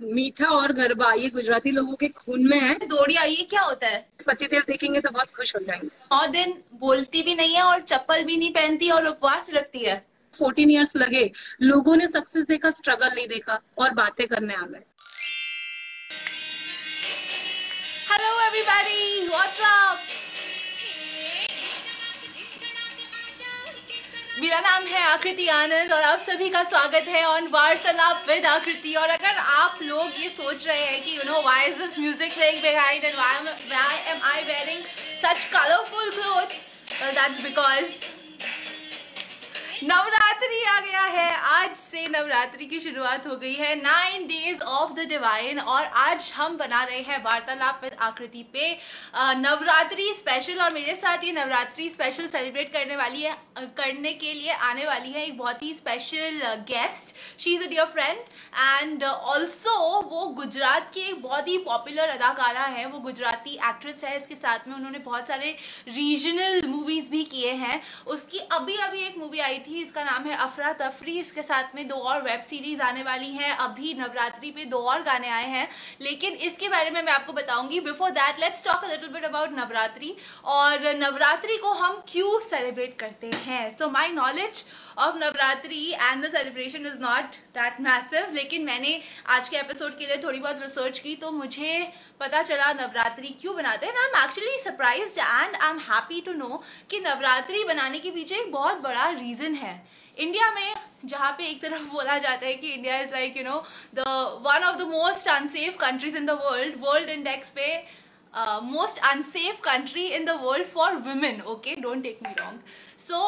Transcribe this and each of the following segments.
मीठा और गरबा ये गुजराती लोगों के खून में है। दोड़िया ये क्या होता है? पतिदेव देखेंगे तो बहुत खुश हो जाएँगे। नौ दिन बोलती भी नहीं है और चप्पल भी नहीं पहनती और उपवास रखती है। फोर्टीन ईयर्स लगे लोगों ने सक्सेस देखा स्ट्रगल नहीं देखा और बातें करने आ गए। हेलो एवरीबॉडी व्हाट्स मेरा नाम है आकृति आनंद और आप सभी का स्वागत है ऑन वार्तालाप विद आकृति। और अगर आप लोग ये सोच रहे हैं कि you know why is this music playing behind and why am I wearing such colourful cloth that's because Navratri आ गया है। आज से नवरात्रि की शुरुआत हो गई है। Nine days of the divine और आज हम बना रहे हैं वार्तालाप विद आकृति पे। नवरात्रि स्पेशल और मेरे साथ ये नवरात्रि स्पेशल सेलिब्रेट करने वाली है। करने के लिए आने वाली है एक बहुत ही special guest she is a dear friend and also वो गुजरात की एक बहुत ही पॉपुलर अदाकारा है। वो गुजराती एक्ट्रेस है। इसके साथ में उन्होंने बहुत सारे रीजनल मूवीज़ भी किए हैं। उसकी अभी अभी एक मूवी आई थी। इसका नाम है अफरा तफरी। इसके साथ में दो और वेब सीरीज़ आने वाली हैं। अभी नवरात्रि पे दो और गाने आए हैं। लेकिन इसके बारे में मैं आपको बताऊँगी। Before that let's talk a little bit about Navratri. और नवरात्रि को हम क्यों सेलिब्रेट करते हैं? So my knowledge of Navratri and the celebration is not that massive लेकिन मैंने आज के एपिसोड के लिए थोड़ी बहुत रिसर्च की तो मुझे पता चला नवरात्रि क्यों बनाते हैं। I am actually surprise and I am happy to know कि नवरात्रि बनाने के पीछे एक बहुत बड़ा रीजन है। इंडिया में जहाँ पे एक तरफ़ बोला जाता है कि India is like you know the one of the most unsafe countries in the world world index पे most unsafe country in the world for women okay don't take me wrong so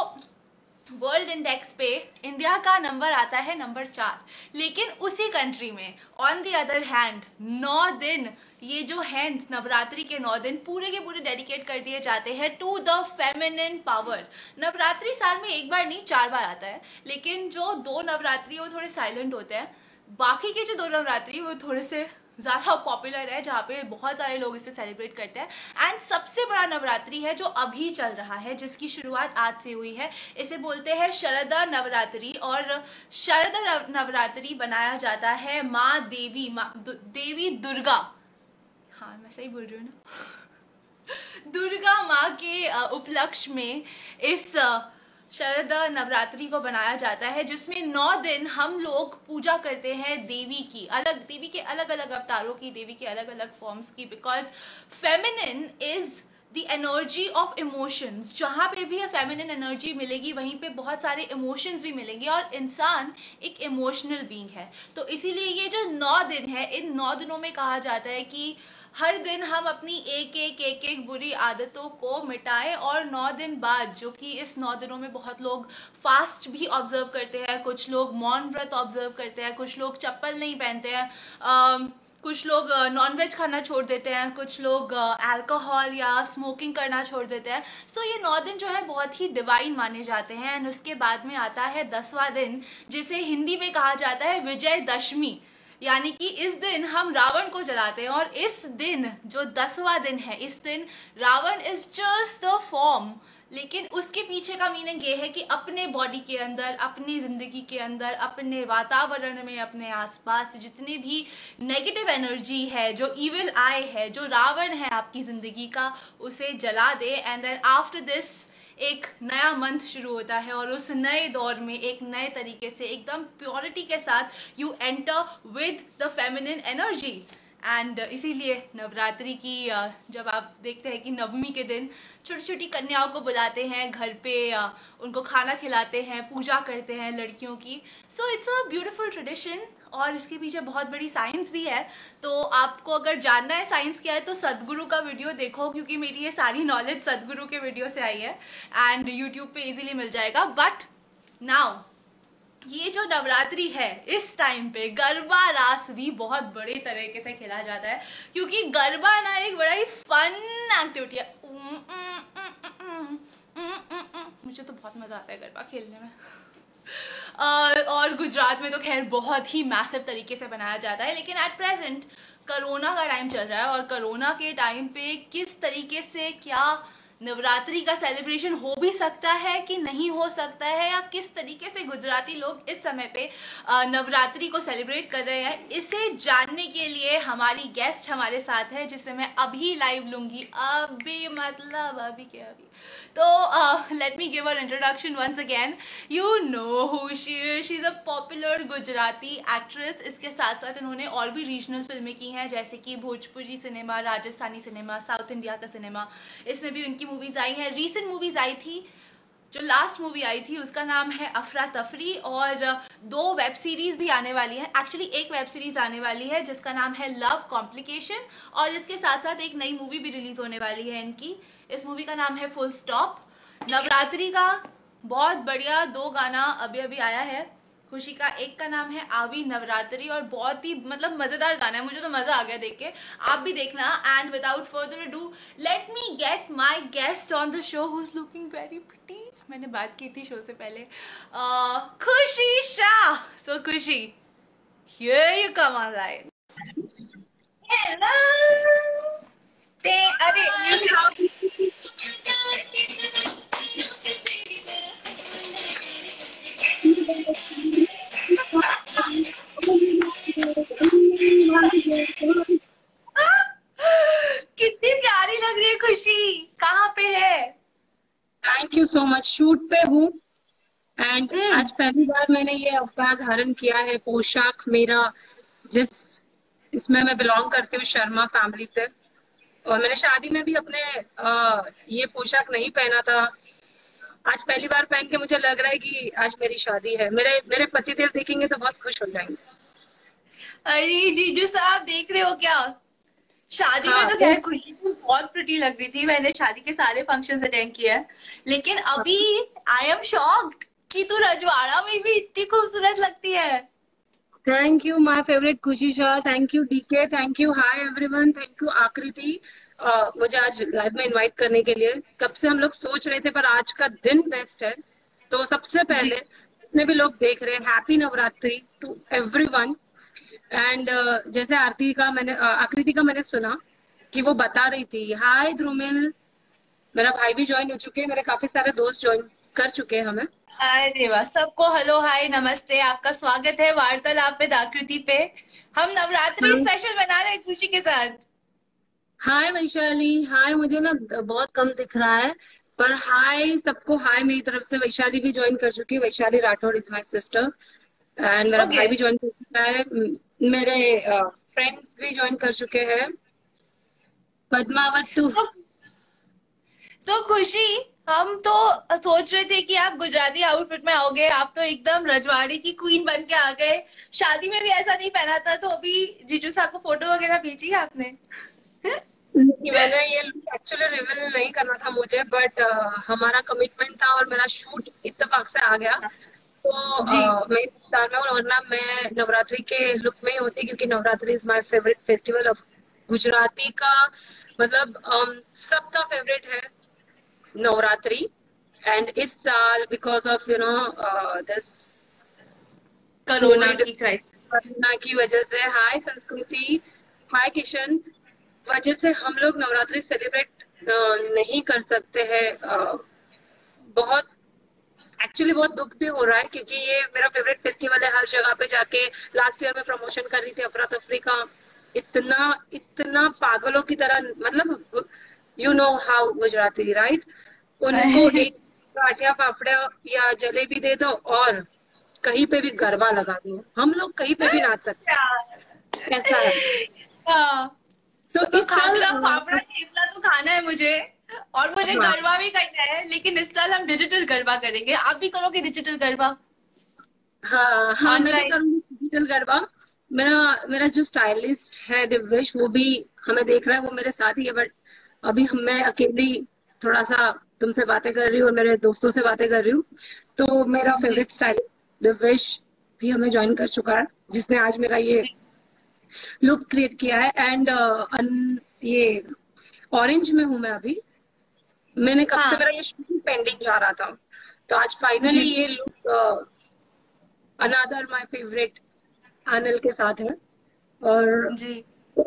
world index पे India का number आता है number चार। लेकिन उसी country में on the other hand नौ दिन, ये जो है नवरात्रि के नौ दिन, पूरे के पूरे डेडिकेट कर दिए जाते हैं to the feminine power Navratri साल में एक बार नहीं, चार बार आता है। लेकिन जो दो नवरात्रि, वो थोड़े साइलेंट होते हैं। बाकी के जो दो नवरात्रि, वो थोड़े से ज़्यादा पॉपुलर है, जहाँ पे बहुत सारे लोग इसे सेलिब्रेट करते हैं। एंड सबसे बड़ा नवरात्रि है जो अभी चल रहा है, जिसकी शुरुआत आज से हुई है। इसे बोलते हैं शरदा नवरात्रि और शरद नवरात्रि बनाया जाता है माँ देवी माँ देवी दुर्गा। हाँ मैं सही बोल रही हूँ ना? दुर्गा माँ के उपलक्ष्य में इस शरद नवरात्रि को बनाया जाता है, जिसमें नौ दिन हम लोग पूजा करते हैं देवी की अलग, देवी के अलग अलग अवतारों की, देवी के अलग अलग फॉर्म्स की because feminine is the energy of emotions जहाँ पे भी फेमिनिन एनर्जी मिलेगी, वहीं पे बहुत सारे इमोशंस भी मिलेंगे और इंसान एक इमोशनल बींग है। तो इसीलिए ये जो नौ दिन है, इन नौ दिनों में कहा जाता है कि हर दिन हम अपनी एक एक एक एक बुरी आदतों को मिटाएँ और नौ दिन बाद जो कि इस नौ दिनों में बहुत लोग फास्ट भी ऑब्ज़र्व करते हैं कुछ लोग मौन व्रत ऑब्ज़र्व करते हैं कुछ लोग चप्पल नहीं पहनते हैं कुछ लोग नॉनवेज खाना छोड़ देते हैं कुछ लोग अल्कोहल या स्मोकिंग करना छोड़ देते हैं। सो so, ये नौ दिन जो है बहुत ही डिवाइन माने जाते हैं। एंड उसके बाद में आता है दसवां दिन जिसे हिंदी में कहा जाता है विजय दशमी यानी कि इस दिन हम रावण को जलाते हैं और इस दिन, जो दसवां दिन है, इस दिन Ravan is just the form लेकिन उसके पीछे का मीनिंग ये है कि अपने बॉडी के अंदर, अपनी ज़िंदगी के अंदर, अपने वातावरण में, अपने आसपास जितनी भी नेगेटिव एनर्जी है, जो इविल आई है, जो रावण है आपकी ज़िंदगी का, उसे जला दे। एंड देन आफ्टर दिस एक नया मंथ शुरू होता है और उस नए दौर में एक नए तरीके से, एकदम प्योरिटी के साथ you enter with the feminine energy and इसीलिए नवरात्रि की जब आप देखते हैं कि नवमी के दिन छोटी छोटी कन्याओं को बुलाते हैं, घर पे उनको खाना खिलाते हैं, पूजा करते हैं लड़कियों की। So it's a beautiful tradition और इसके पीछे बहुत बड़ी साइंस भी है। तो आपको अगर जानना है साइंस क्या है तो सदगुरु का वीडियो देखो, क्योंकि मेरी ये सारी नॉलेज सदगुरु के वीडियो से आई है। एंड यूट्यूब पे इजीली मिल जाएगा। बट नाउ ये जो नवरात्रि है, इस टाइम पे गरबा रास भी बहुत बड़े तरीके से खेला जाता है। क्योंकि गरबा ना एक बड़ा ही फन एक्टिविटी है। मुझे तो बहुत मज़ा आता है गरबा खेलने में। और गुजरात में तो खैर बहुत ही मैसिव तरीके से बनाया जाता है, लेकिन एट प्रेजेंट कोरोना का टाइम चल रहा है और कोरोना के टाइम पे किस तरीके से क्या नवरात्रि का सेलिब्रेशन हो भी सकता है कि नहीं हो सकता है, या किस तरीके से गुजराती लोग इस समय पे नवरात्रि को सेलिब्रेट कर रहे हैं, इसे जानने के लिए हमारी गेस्ट हमारे साथ है जिसे मैं अभी लाइव लूँगी। अभी मतलब अभी क्या अभी। तो let me give her introduction once again you know who she is a popular Gujarati actress इसके साथ साथ इन्होंने और भी रीजनल फ़िल्में की हैं जैसे कि Bhojpuri cinema Rajasthani cinema south India का सिनेमा इसमें भी उनकी मूवीज़ आई हैं रीसेंट मूवीज़ आई थी जो लास्ट मूवी आई थी उसका नाम है अफरा तफरी और दो वेब सीरीज़ भी आने वाली है. एक्चुअली एक वेब सीरीज़ आने वाली है जिसका नाम है लव कॉम्प्लिकेशन और इसके साथ साथ एक नई मूवी भी रिलीज़ होने वाली है इनकी. इस मूवी का नाम है फुल स्टॉप नवरात्रि का बहुत बढ़िया दो गाना अभी अभी आया है। खुशी का एक का नाम है आवी नवरात्रि और बहुत ही मतलब मज़ेदार गाना है। मुझे तो मज़ा आ गया देख के। आप भी देखना and without further ado let me get my guest on the show who is looking very pretty मैंने बात की थी शो से पहले। uh, खुशी शाह। सो खुशी here you come online अरे कितनी प्यारी लग रही है खुशी। कहाँ पे है? Thank you so much shoot पे हूँ। And hmm. आज पहली बार मैंने ये अवतार धारण किया है पोशाक मेरा जिस इसमें मैं बिलोंग करती हूँ शर्मा फैमिली से। और मैंने शादी में भी अपने आ, ये पोशाक नहीं पहना था। आज पहली बार पहन के मुझे लग रहा है कि आज मेरी शादी है। मेरे मेरे पति देव देखेंगे तो बहुत खुश हो जाएँगे। अरे जीजू साहब देख रहे हो क्या? शादी हाँ, में तो खैर खुशी बहुत प्रिटी लग रही थी। मैंने शादी के सारे फ़ंक्शन अटेंड किया है। लेकिन अभी आई एम शॉक्ड कि तू रजवाड़ा में भी इतनी खूबसूरत लगती है। Thank you my favourite Khushi Shah thank you DK thank you hi everyone thank you Aakriti मुझे आज लाइव में इनवाइट करने के लिए। कब से हम लोग सोच रहे थे पर आज का दिन बेस्ट है। तो सबसे पहले जितने भी लोग देख रहे हैं happy Navratri to everyone and जैसे आरती का मैंने uh, आकृति का मैंने सुना कि वो बता रही थी हाय ध्रुमिल मेरा भाई भी ज्वाइन हो चुके हैं मेरे काफ़ी सारे दोस्त ज्वाइन कर चुके हैं हमें। अरे वाह सबको हेलो हाय नमस्ते। आपका स्वागत है वार्तालाप में आकृति पे। हम नवरात्रि स्पेशल बना रहे हैं खुशी के साथ। हाय वैशाली हाय मुझे ना बहुत कम दिख रहा है पर हाय सबको हाय मेरी तरफ़ से। वैशाली भी ज्वाइन कर चुकी है Vaishali Rathore is my sister and मेरा okay. भाई भी ज्वाइन कर चुका है मेरे फ्रेंड्स भी ज्वाइन कर चुके हैं। पद्मावत सो so, खुशी हम तो सोच रहे थे कि आप गुजराती आउटफिट में आओगे आप तो एकदम रजवाड़ी की क्वीन बन के आ गए। शादी में भी ऐसा नहीं पहना था तो अभी जीजू साहब को फ़ोटो वगैरह भेजी है आपने? मैंने ये एक्चुअली रिवील नहीं करना था मुझे बट uh, हमारा कमिटमेंट था और मेरा शूट इतफाक से आ गया। तो जी। uh, मैं साल में वरना मैं नवरात्रि के लुक में ही होती क्योंकि Navratri is my favourite festival of Gujarati का मतलब um, सबका फेवरेट है। नवरात्रि एंड इस साल because of you know this corona की कोरोना की वजह से हाय संस्कृति। हाय किशन वजह से हम लोग नवरात्रि सेलिब्रेट नहीं कर सकते हैं। बहुत एक्चुअली बहुत दुख भी हो रहा है क्योंकि ये मेरा फेवरेट फेस्टिवल है हर जगह पे जाके लास्ट ईयर में प्रमोशन कर रही थी अफरा तफरी का। इतना इतना पागलों की तरह मतलब you know how Gujarati right उनको एक गाठिया फाफड़े या जलेबी दे दो और कहीं पे भी गरबा लगा दो। हम लोग कहीं पे भी नाच सकते हैं। ऐसा है? हाँ। तो, तो खाना फाफड़ा तो खाना है मुझे और मुझे हाँ। गरबा भी करना है लेकिन इस साल हम डिजिटल गरबा करेंगे। आप भी करोगे डिजिटल गरबा? हाँ हाँ मैं करूँगी डिजिटल गरबा। मेरा मेरा जो स्टाइलिस्ट है दिव्यश वो भी हमें देख रहा है वो मेरे साथ ही है बट अभी मैं अकेली थोड़ा सा तुमसे बातें कर रही हूँ और मेरे दोस्तों से बातें कर रही हूँ। तो मेरा फेवरेट स्टाइल दिव्यश भी हमें ज्वाइन कर चुका है जिसने आज मेरा ये लुक क्रिएट किया है। एंड uh, ये ऑरेंज में हूँ मैं अभी। मैंने कब हाँ. से मेरा ये शूटिंग पेंडिंग जा रहा था। तो आज फाइनली ये लुक अनादर माय फेवरेट आनल के साथ है। और जी।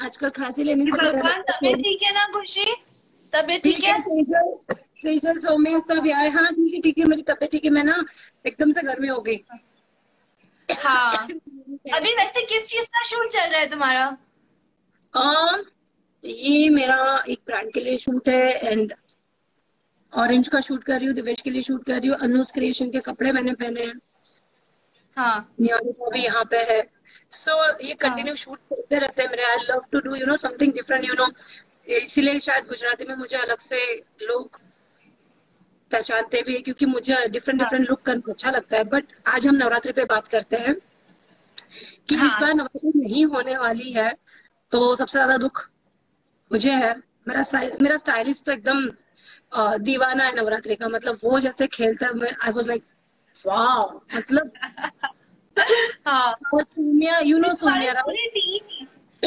आजकल खांसी लेने ठीक है ना खुशी? तबीयत ठीक है? सर। सौम्य सब आए हाँ। ठीक है ठीक है मेरी तबीयत ठीक है। मैं ना एकदम से घर में हो गई। हाँ। अभी वैसे किस चीज़ का शूट चल रहा है तुम्हारा? आ, ये मेरा एक ब्रांड के लिए शूट है एंड ऑरेंज का शूट कर रही हूँ दिवेश के लिए शूट कर रही हूँ। अनुस क्रिएशन के कपड़े मैंने पहने हैं। हाँ। भी यहाँ पे है। सो so, ये कंटिन्यू हाँ. शूट करते रहते हैं मेरे। I love to do you know something different you know इसीलिए शायद गुजराती में मुझे अलग से लोग पहचानते भी है क्योंकि मुझे डिफरेंट डिफरेंट लुक करना अच्छा लगता है। बट आज हम नवरात्रि पे बात करते हैं कि हाँ. इस बार नवरात्रि नहीं होने वाली है तो सबसे ज़्यादा दुख मुझे है। मेरा मेरा स्टाइलिस्ट तो एकदम दीवाना है नवरात्रि का। मतलब वो जैसे खेलता है आई वॉज़ लाइक वाह मतलब हाँ। यू नो सोनिया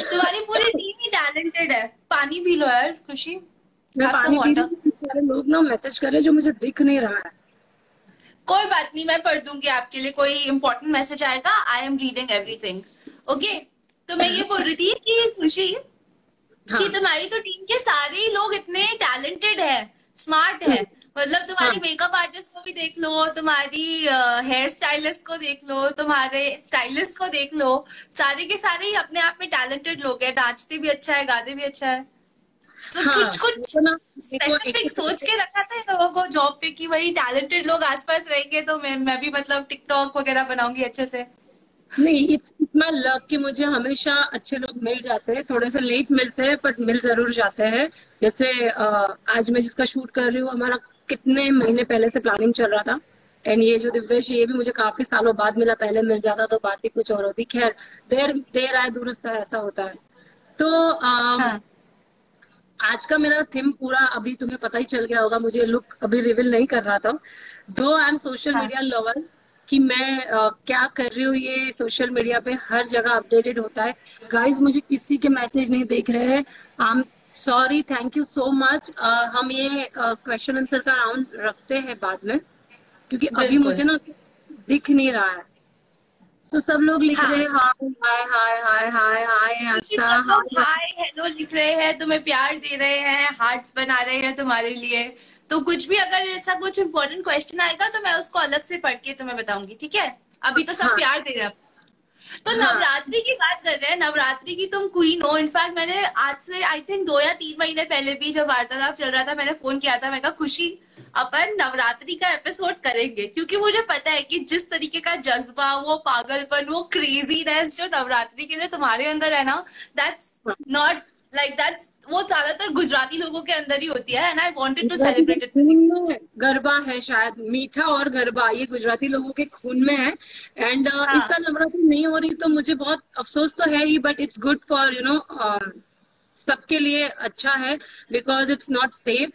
तुम्हारी पूरी टीम ही टैलेंटेड है। पानी पी लो यार खुशी। मैं पानी पी सारे लोग ना मैसेज कर रहे जो मुझे दिख नहीं रहा है। कोई बात नहीं मैं पढ़ दूँगी आपके लिए। कोई इम्पोर्टेंट मैसेज आएगा I am reading everything okay तो मैं ये बोल रही थी कि खुशी हाँ. कि तुम्हारी तो टीम के सारे लोग इतने टैलेंटेड है स्मार्ट है। मतलब तुम्हारी मेकअप हाँ। आर्टिस्ट को भी देख लो तुम्हारी हेयर स्टाइलिस्ट को देख लो तुम्हारे स्टाइलिस्ट को देख लो। सारे के सारे ही अपने आप में टैलेंटेड लोग हैं। नाचते भी अच्छा है गाते भी अच्छा है। तो हाँ, कुछ कुछ स्पेसिफिक सोच के रखा था लोगों को जॉब पे कि वही टैलेंटेड लोग आसपास रहेंगे तो मैं मैं भी मतलब टिकटॉक वगैरह बनाऊँगी अच्छे से। नहीं इट्स माई लक कि मुझे हमेशा अच्छे लोग मिल जाते हैं थोड़े से लेट मिलते हैं बट मिल ज़रूर जाते हैं। जैसे आज मैं जिसका शूट कर रही हूँ हमारा कितने महीने पहले से प्लानिंग चल रहा था। एंड ये जो दिव्यश ये भी मुझे काफ़ी सालों बाद मिला पहले मिल जाता तो बात ही कुछ और होती। खैर देर देर आए दुरुस्त ऐसा होता है। तो आ, हाँ. आज का मेरा थीम पूरा अभी तुम्हें पता ही चल गया होगा मुझे लुक अभी रिवील नहीं कर रहा था। दो I am social media lover कि मैं आ, क्या कर रही हूँ ये सोशल मीडिया पे हर जगह अपडेटेड होता है। गाइज़ मुझे किसी के मैसेज नहीं देख रहे हैं। I am sorry thank you so much हम ये क्वेश्चन आंसर का राउंड रखते हैं बाद में क्योंकि अभी मुझे ना दिख नहीं रहा है। तो सब लोग लिख हाँ. रहे हैं हाय हाय हाय हाय हाय हाय हेलो लिख रहे हैं तुम्हें प्यार दे रहे हैं हार्ट्स बना रहे हैं तुम्हारे लिए। तो कुछ भी अगर ऐसा कुछ इम्पोर्टेंट क्वेश्चन आएगा तो मैं उसको अलग से पढ़ के तुम्हें बताऊँगी ठीक है? अभी तो सब हाँ. प्यार दे रहे हैं। तो हाँ. नवरात्रि की बात कर रहे हैं। नवरात्रि की तुम क्वीन हो। इनफैक्ट मैंने आज से आई थिंक दो या तीन महीने पहले भी जब वार्तालाप चल रहा था मैंने फ़ोन किया था। मैं कहा खुशी अपन नवरात्रि का एपिसोड करेंगे। क्योंकि मुझे पता है कि जिस तरीके का जज्बा वो पागलपन वो क्रेजीनेस जो नवरात्रि के लिए तुम्हारे अंदर है ना दैट्स नॉट लाइक दैट्स वो ज़्यादातर गुजराती लोगों के अंदर ही होती है and I wanted to celebrate it garba है शायद मीठा और गरबा ये गुजराती लोगों के खून में है. एंड uh, हाँ. इस साल नवरात्रि नहीं हो रही तो मुझे बहुत अफसोस तो है ही but it's good for you know सबके लिए अच्छा है बिकॉज़ इट्स नॉट सेफ़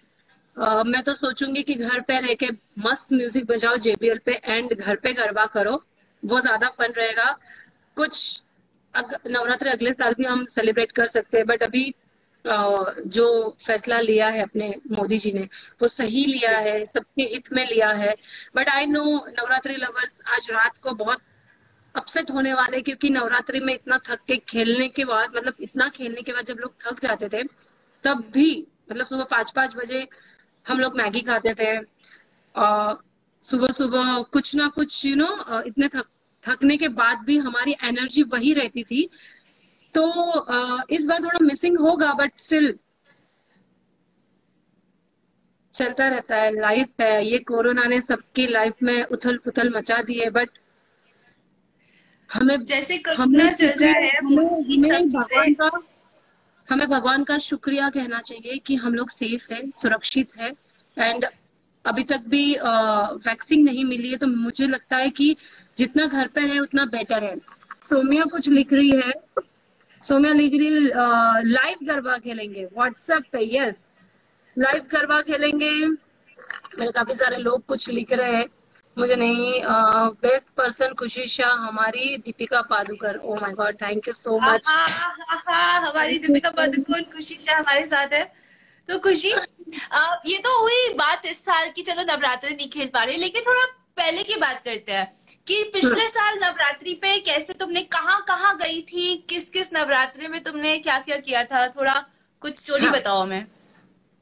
मैं तो सोचूँगी कि घर पे रह के मस्त म्यूज़िक बजाओ जेबीएल पे एंड घर पे गरबा करो. वो ज़्यादा फन रहेगा. कुछ अग, नवरात्र अगले साल भी हम सेलिब्रेट कर सकते हैं बट अभी जो फैसला लिया है अपने मोदी जी ने वो सही लिया है सबके हित में लिया है। But I know Navratri lovers आज रात को बहुत अपसेट होने वाले क्योंकि नवरात्रि में इतना थक के खेलने के बाद मतलब इतना खेलने के बाद जब लोग थक जाते थे तब भी मतलब सुबह पाँच पाँच बजे हम लोग मैगी खाते थे। सुबह सुबह कुछ ना कुछ यू नो इतने थक थकने के बाद भी हमारी एनर्जी वही रहती थी। तो इस बार थोड़ा मिसिंग होगा बट स्टिल चलता रहता है लाइफ है। ये कोरोना ने सबकी लाइफ में उथल पुथल मचा दी है बट हमें जैसे हमें चल रहा है हमें भगवान का हमें भगवान का शुक्रिया कहना चाहिए कि हम लोग सेफ़ है सुरक्षित है। एंड अभी तक भी वैक्सीन नहीं मिली है तो मुझे लगता है कि जितना घर पर है उतना बेटर है। सोमिया कुछ लिख रही है। सोमिया लिख रही है लाइव गरबा खेलेंगे। व्हाट्सएप पे यस लाइव गरबा खेलेंगे। मेरे काफ़ी सारे लोग कुछ लिख रहे हैं। मुझे नहीं बेस्ट पर्सन खुशी शाह हमारी Deepika Padukone oh my god thank you so much हमारी दीपिका पादुकोण खुशी शाह हमारे साथ है। तो खुशी आ, ये तो हुई बात इस साल की चलो नवरात्रि नहीं खेल पा रहे लेकिन थोड़ा पहले की बात करते हैं। कि पिछले साल नवरात्रि पे कैसे तुमने कहाँ कहाँ गई थी? किस किस नवरात्रि में तुमने क्या क्या किया था? थोड़ा कुछ स्टोरी हाँ. बताओ हमें।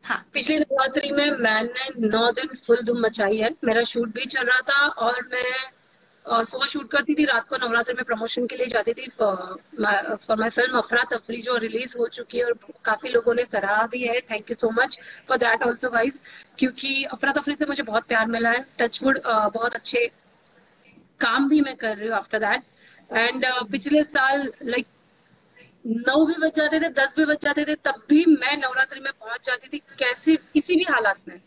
हाँ। पिछले नवरात्रि में मैंने नौ दिन फुल धूम मचाई है। मेरा शूट भी चल रहा था और मैं सुबह शूट करती थी रात को नवरात्र में प्रमोशन के लिए जाती थी फॉर माई फ़िल्म अफरा तफरी जो रिलीज़ हो चुकी है और काफ़ी लोगों ने सराहा भी है। Thank you so much for that also guys क्योंकि अफरा तफरी से मुझे बहुत प्यार मिला है। टचवुड बहुत अच्छे काम भी मैं कर रही हूँ आफ्टर दैट एंड पिछले साल लाइक like, नौ भी बज जाते थे दस भी बज जाते थे तब भी मैं नवरात्रि में पहुँच जाती थी कैसे किसी भी हालात में।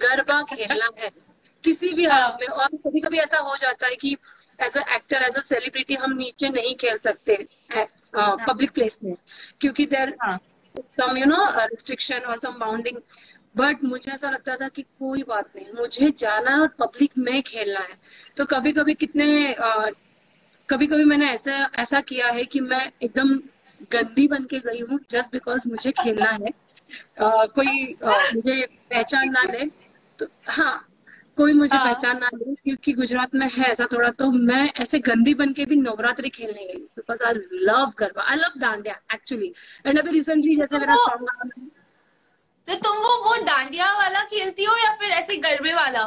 गरबा खेलना है किसी भी हालत में। और कभी कभी ऐसा हो जाता है कि as a actor as a celebrity हम नीचे नहीं खेल सकते पब्लिक प्लेस में। क्योंकि there some you know restriction और सम बाउंडिंग बट मुझे ऐसा लगता था कि कोई बात नहीं मुझे जाना है और पब्लिक में खेलना है। तो कभी कभी कितने कभी कभी मैंने ऐसा ऐसा किया है कि मैं एकदम गंदी बन के गई हूँ जस्ट बिकॉज़ मुझे खेलना है। uh, कोई uh, मुझे पहचान ना ले तो हाँ कोई मुझे हाँ. पहचान ना दे क्योंकि गुजरात में है ऐसा थोड़ा तो मैं ऐसे गंदी बन के भी नवरात्रि खेलने गई because I love garba I love dandiya actually and अभी रिसेंटली जैसे मेरा सॉन्ग तो तुम वो वो डांडिया वाला खेलती हो या फिर ऐसे गरबे वाला?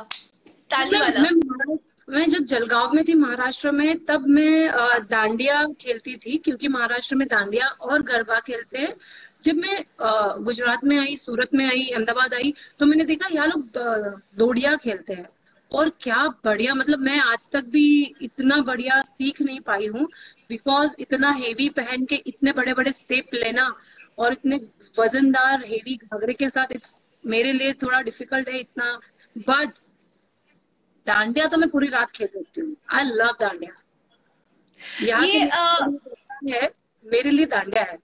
ताली वाला? मैं, मैं जब जलगांव में थी महाराष्ट्र में तब मैं डांडिया खेलती थी क्योंकि महाराष्ट्र में डांडिया और गरबा खेलते हैं। जब मैं गुजरात में आई सूरत में आई अहमदाबाद आई तो मैंने देखा यहाँ लोग दौड़िया खेलते हैं। और क्या बढ़िया मतलब मैं आज तक भी इतना बढ़िया सीख नहीं पाई हूँ बिकॉज़ इतना हेवी पहन के इतने बड़े बड़े स्टेप लेना और इतने वजनदार हेवी घाघरे के साथ इट्स मेरे लिए थोड़ा डिफ़िकल्ट है इतना। बट डांडिया तो मैं पूरी रात खेल सकती हूँ। I love dandiya. यहाँ है मेरे लिए डांडिया है।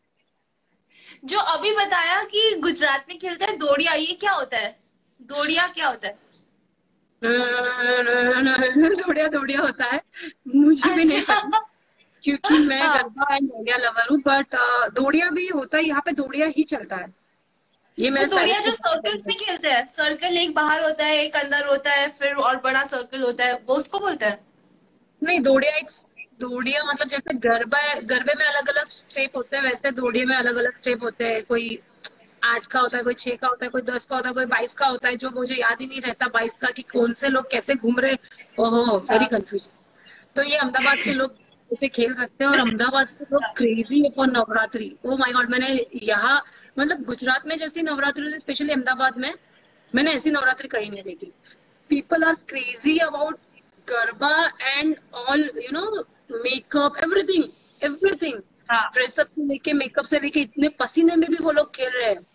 जो अभी बताया कि गुजरात में खेलते हैं दौड़िया ये क्या होता है? दौड़िया क्या होता है? दौड़िया दौड़िया होता है। मुझे भी नहीं अच्छा। पता। क्योंकि मैं हाँ। गरबा एंड दौड़िया लवर हूँ बट दौड़िया भी होता है यहाँ पे दौड़िया ही चलता है। ये मैं दौड़िया जो सर्कल्स में खेलते हैं सर्कल एक बाहर होता है एक अंदर होता है फिर और बड़ा सर्कल होता है वो उसको बोलते हैं? नहीं दौड़िया एक दोड़िया मतलब जैसे गरबा गरबे में अलग अलग स्टेप होते हैं वैसे दोड़िया में अलग अलग स्टेप होते हैं। कोई आठ का होता है कोई छह का होता है कोई दस का होता है कोई बाईस का होता है जो मुझे याद ही नहीं रहता बाईस का कि कौन से लोग कैसे घूम रहे ओहो वेरी कंफ्यूज तो ये अहमदाबाद के लोग इसे खेल सकते हैं और अहमदाबाद के लोग क्रेजी है for Navratri. Oh my god मैंने यहाँ मतलब गुजरात में जैसी नवरात्रि स्पेशली अहमदाबाद में मैंने ऐसी नवरात्रि कहीं नहीं देखी। People are crazy about garba and all you know makeup everything everything dress up से लेके मेकअप से लेके इतने पसीने में भी वो लोग खेल रहे हैं।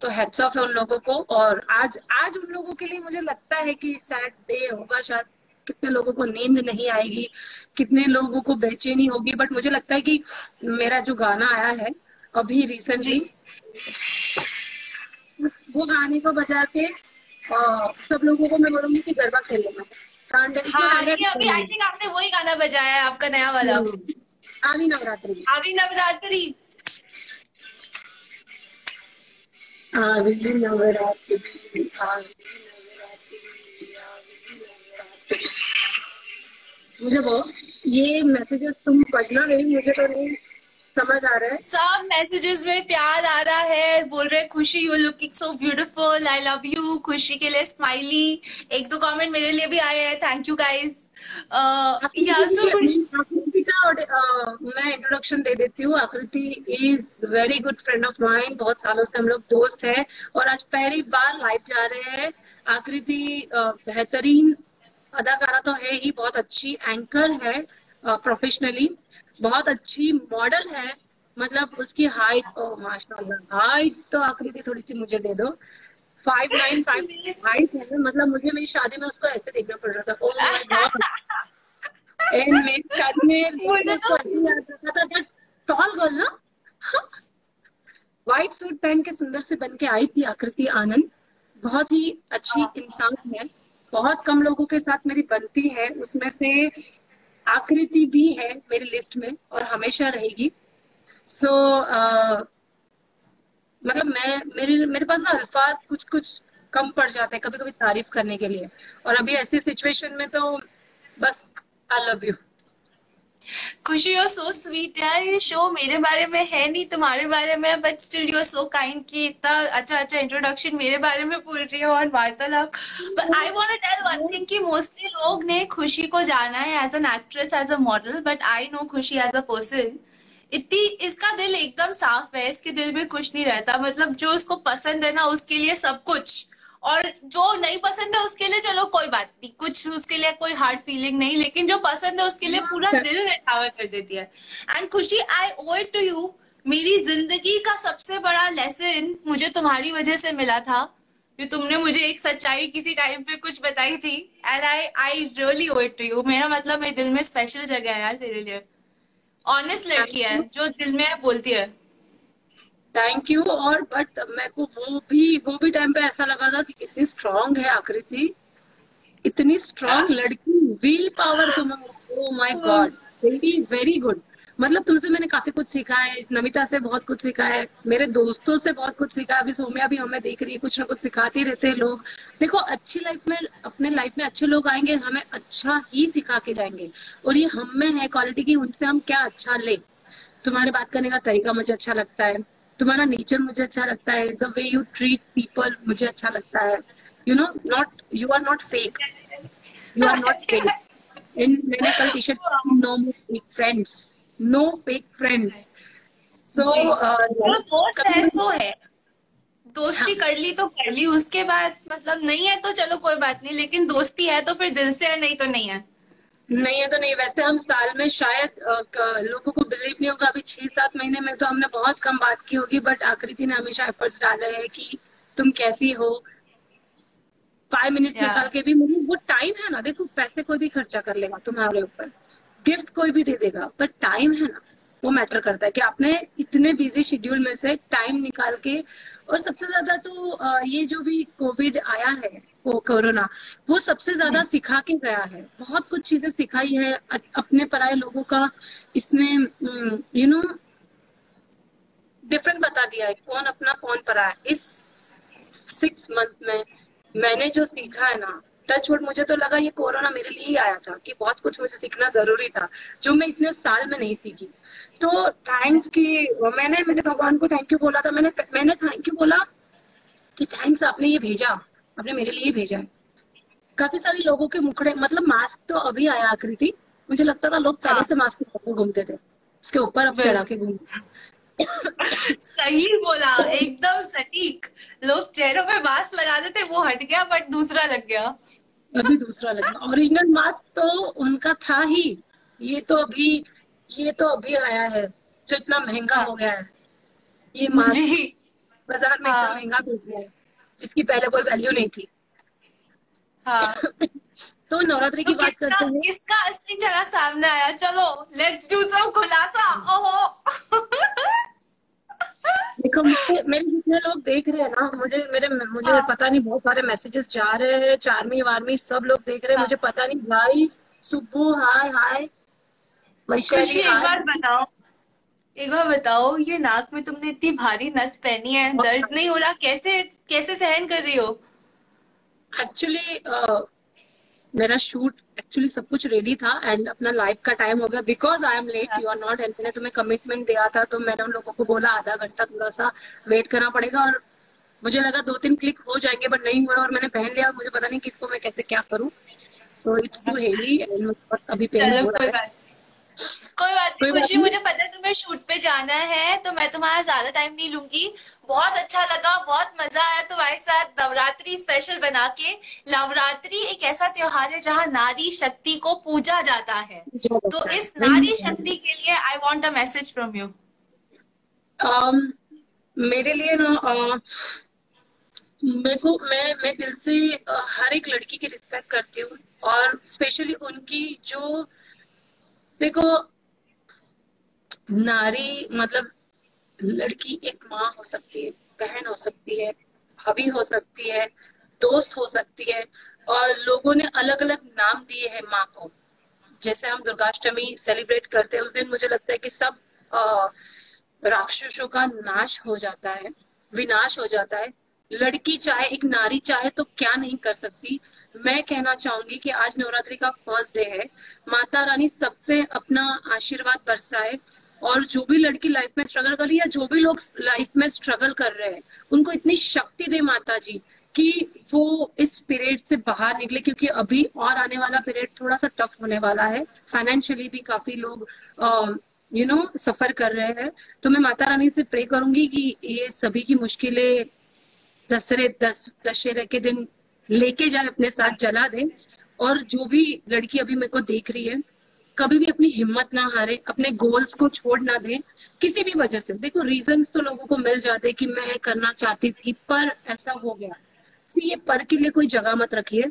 तो हेड्स ऑफ़ है उन लोगों को और आज आज उन लोगों के लिए मुझे लगता है कि सैड डे होगा शायद। कितने लोगों को नींद नहीं आएगी कितने लोगों को बेचैनी होगी बट मुझे लगता है कि मेरा जो गाना आया है अभी रिसेंटली वो गाने को बजा के सब लोगों को मैं बोलूँगी कि गरबा खेल लेना। हाँ, अभी आई थिंक आपने वही गाना बजाया है आपका नया वाला। हम्म। आवी नवरात्रि। आवी नवरात्रि। आवी नवरात्रि। मुझे वो ये मैसेजेस तुम पढ़ना नहीं मुझे तो नहीं समझ आ रहा है। सब मैसेजेस में प्यार आ रहा है बोल रहे Khushi you looking so beautiful I love you Khushi के लिए स्माइली एक दो कमेंट मेरे लिए भी आए हैं थैंक यू गाइस मैं इंट्रोडक्शन दे देती हूँ। Aakriti is very good friend of mine बहुत सालों से हम लोग दोस्त हैं। और आज पहली बार लाइव जा रहे हैं। आकृति बेहतरीन अदाकारा तो है ही बहुत अच्छी एंकर है प्रोफेशनली बहुत अच्छी मॉडल है मतलब उसकी हाइट ओ माशाल्लाह हाइट तो आकृति थोड़ी सी मुझे दे दो। फाइव नाइन फाइव हाइट है मतलब मुझे मेरी शादी में उसको ऐसे देखना पड़ रहा था। ओ एंड मेरी शादी में उसको टॉल गर्ल ना? व्हाइट सूट पहन के सुंदर से बन के आई थी आकृति आनंद। बहुत ही अच्छी इंसान है। बहुत कम लोगों के साथ मेरी बनती है उसमें से आकृति भी है मेरी लिस्ट में और हमेशा रहेगी। सो so, uh, मतलब मैं मेरे मेरे पास ना अल्फाज कुछ कुछ कम पड़ जाते हैं कभी कभी तारीफ़ करने के लिए। और अभी ऐसी सिचुएशन में तो बस I love you Khushi you so sweet यार, ये शो मेरे बारे में है नहीं, तुम्हारे बारे में but still you so kind कि इतना अच्छा अच्छा इंट्रोडक्शन मेरे बारे में पूछ रही हो और वार्तालाप। But I want to tell one thing कि मोस्टली लोग ने खुशी को जाना है as an actress as a model but I know Khushi as a person इतनी, इसका दिल एकदम साफ़ है, इसके दिल में कुछ नहीं रहता। मतलब जो उसको पसंद है ना, उसके लिए सब कुछ। और जो नहीं पसंद है उसके लिए चलो कोई बात नहीं। कुछ उसके लिए कोई हार्ड फीलिंग नहीं लेकिन जो पसंद है उसके लिए पूरा दिल निठावर कर देती है। And Khushi I owe it to you मेरी ज़िंदगी का सबसे बड़ा लेसन मुझे तुम्हारी वजह से मिला था जो तुमने मुझे एक सच्चाई किसी टाइम पे कुछ बताई थी। And I I really owe it to you मेरा मतलब मेरे दिल में स्पेशल जगह है यार तेरे लिए। ऑनेस्ट लड़की है जो दिल में बोलती है। थैंक यू और बट मेरे को वो भी वो भी टाइम पे ऐसा लगा था कि कितनी स्ट्रांग है आकृति। इतनी स्ट्रांग लड़की विल पावर तुम ओ my god very very good मतलब तुमसे मैंने काफ़ी कुछ सीखा है नमिता से बहुत कुछ सीखा है मेरे दोस्तों से बहुत कुछ सीखा है। अभी सोम्या भी हमें देख रही है कुछ ना कुछ सिखाते रहते हैं लोग। देखो अच्छी लाइफ में अपने लाइफ में अच्छे लोग आएँगे हमें अच्छा ही सिखा के जाएँगे। और ये हम में है क्वालिटी की उनसे हम क्या अच्छा ले? तुम्हारे बात करने का तरीका मुझे अच्छा लगता है। तुम्हारा नेचर मुझे अच्छा लगता है the way you treat people मुझे अच्छा लगता है। You know not you are not fake you are not fake and मैंने कल T shirt no fake friends no fake friends so दोस्त है सो है। दोस्ती हाँ. कर ली तो कर ली उसके बाद मतलब नहीं है तो चलो कोई बात नहीं लेकिन दोस्ती है तो फिर दिल से है नहीं तो नहीं है। नहीं है तो नहीं। वैसे हम साल में शायद लोगों को बिलीव नहीं होगा। अभी छह सात महीने में तो हमने बहुत कम बात की होगी बट आकृति ने हमेशा एफर्ट्स डाले हैं कि तुम कैसी हो। फाइव मिनट निकाल के भी मुझे वो टाइम है ना। देखो पैसे कोई भी खर्चा कर लेगा तुम्हारे ऊपर। गिफ्ट कोई भी दे देगा बट टाइम है ना। वो मैटर करता है कि आपने इतने बिज़ी शेड्यूल में से टाइम निकाल के और सबसे ज़्यादा तो ये जो भी कोविड आया है कोरोना वो सबसे ज़्यादा हम्म। सिखा के गया है। बहुत कुछ चीज़ें सिखाई है अपने पराए लोगों का इसने यू नो डिफरेंट बता दिया है कौन अपना कौन पराया। इस सिक्स मंथ में मैंने जो सीखा है ना टच वुड मुझे तो लगा ये कोरोना मेरे लिए ही आया था कि बहुत कुछ मुझे सीखना ज़रूरी था जो मैं इतने साल में नहीं सीखी। तो थैंक्स की मैंने मैंने भगवान को थैंक यू बोला था मैंने मैंने थैंक यू बोला कि थैंक्स आपने ये भेजा। आपने मेरे लिए भेजा है। काफ़ी सारे लोगों के मुखड़े मतलब मास्क तो अभी आया आकृति मुझे लगता था लोग पहले। से मास्क लगा घूमते थे। उसके ऊपर अब चला के घूमते सही बोला एकदम सटीक। लोग चेहरों पे मास्क लगाते थे वो हट गया बट दूसरा लग गया। अभी दूसरा लग गया। ओरिजिनल मास्क तो उनका था ही। ये तो अभी ये तो अभी आया है जो इतना महँगा हाँ। हो गया है। ये मास्क बाज़ार में इतना हाँ। महँगा मिल गया है। जिसकी पहले कोई वैल्यू नहीं थी। हाँ। तो नवरात्रि की तो बात करते हैं। किसका असली चेहरा सामने आया? चलो लेट्स डू सम खुलासा। ओहो। देखो मेरे जितने लोग देख रहे हैं ना मुझे मेरे मुझे हाँ. पता नहीं बहुत सारे मैसेजेस जा रहे हैं चारमी वारमी सब लोग देख रहे हैं। हाँ. मुझे पता नहीं गाइस सुबह हाय हाय वैशाली एक बार बताओ। एक बार बताओ ये नाक में तुमने इतनी भारी नथ पहनी है दर्द नहीं हो रहा? कैसे कैसे सहन कर रही हो? एक्चुअली uh, मेरा शूट एक्चुअली सब कुछ रेडी था एंड अपना लाइफ का टाइम हो गया. Because I am late you are not and मैंने तुम्हें कमिटमेंट दिया था तो मैंने उन लोगों को बोला आधा घंटा थोड़ा सा वेट करना पड़ेगा और मुझे लगा दो तीन क्लिक हो जाएँगे बट नहीं हुआ और मैंने पहन लिया. मुझे पता नहीं किसको मैं कैसे क्या करूँ. So it's too heavy and अभी पेन हो रहा है. कोई बात नहीं खुशी मुझे पता है तुम्हें शूट पे जाना है तो मैं तुम्हारा ज़्यादा टाइम नहीं लूँगी। बहुत अच्छा लगा बहुत मज़ा आया तुम्हारे साथ नवरात्रि स्पेशल बना के। नवरात्रि एक ऐसा त्योहार है जहाँ नारी शक्ति को पूजा जाता है। तो इस नारी शक्ति के लिए I want a message from you मेरे लिए ना uh, मेरे को मैं मैं दिल से uh, हर एक लड़की की रिस्पेक्ट करती हूँ और स्पेशली उनकी जो देखो, नारी मतलब लड़की एक माँ हो सकती है, बहन हो सकती है, भाभी हो सकती है, दोस्त हो सकती है, और लोगों ने अलग अलग नाम दिए हैं माँ को। जैसे हम दुर्गाष्टमी सेलिब्रेट करते हैं, उस दिन मुझे लगता है कि सब राक्षसों का नाश हो जाता है, विनाश हो जाता है। लड़की चाहे एक नारी चाहे तो क्या नहीं कर सकती। मैं कहना चाहूँगी कि आज नवरात्रि का फ़र्स्ट डे है। माता रानी सब पे अपना आशीर्वाद बरसाए और जो भी लड़की लाइफ में स्ट्रगल कर रही है जो भी लोग लाइफ में स्ट्रगल कर रहे हैं, उनको इतनी शक्ति दे माता जी कि वो इस पीरियड से बाहर निकले, क्योंकि अभी और आने वाला पीरियड थोड़ा सा टफ होने वाला है। फाइनेंशियली भी काफ़ी लोग यू नो सफ़र कर रहे हैं। तो मैं माता रानी से प्रे करूँगी कि ये सभी की मुश्किलें दशहरे दस, दशहरे के दिन लेके जाए, अपने साथ जला दे। और जो भी लड़की अभी मेरे को देख रही है, कभी भी अपनी हिम्मत ना हारे, अपने गोल्स को छोड़ ना दे, किसी भी वजह से। देखो रीजंस तो लोगों को मिल जाते कि मैं करना चाहती थी, पर ऐसा हो गया। ये पर के लिए कोई जगह मत रखिए।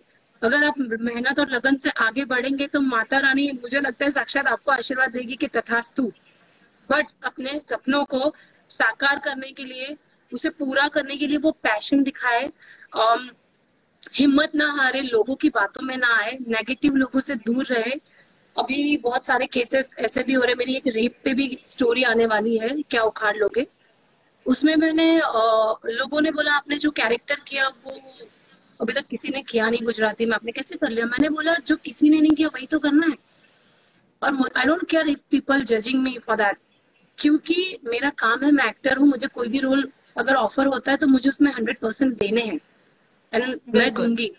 अगर आप मेहनत और लगन से आगे बढ़ेंगे तो माता रानी, मुझे लगता है, साक्षात आपको आशीर्वाद देगी कि तथास्तु। बट अपने सपनों को साकार करने के लिए, उसे पूरा करने के लिए वो पैशन दिखाए। हिम्मत ना हारे, लोगों की बातों में ना आए नेगेटिव लोगों से दूर रहे। अभी बहुत सारे केसेस ऐसे भी हो रहे मेरी एक रेप पे भी स्टोरी आने वाली है, क्या उखाड़ लोगे? उसमें मैंने लोगों ने बोला, आपने जो कैरेक्टर किया, वो अभी तक किसी ने किया नहीं गुजराती, में आपने कैसे कर लिया? मैंने बोला, जो किसी ने नहीं किया, वही तो करना है। और I don't care if people judging me for that क्योंकि मेरा काम है, मैं एक्टर हूँ, मुझे कोई भी रोल अगर ऑफ़र होता है तो मुझे उसमें हंड्रेड परसेंट देने हैं। एंड मैं दूँगी।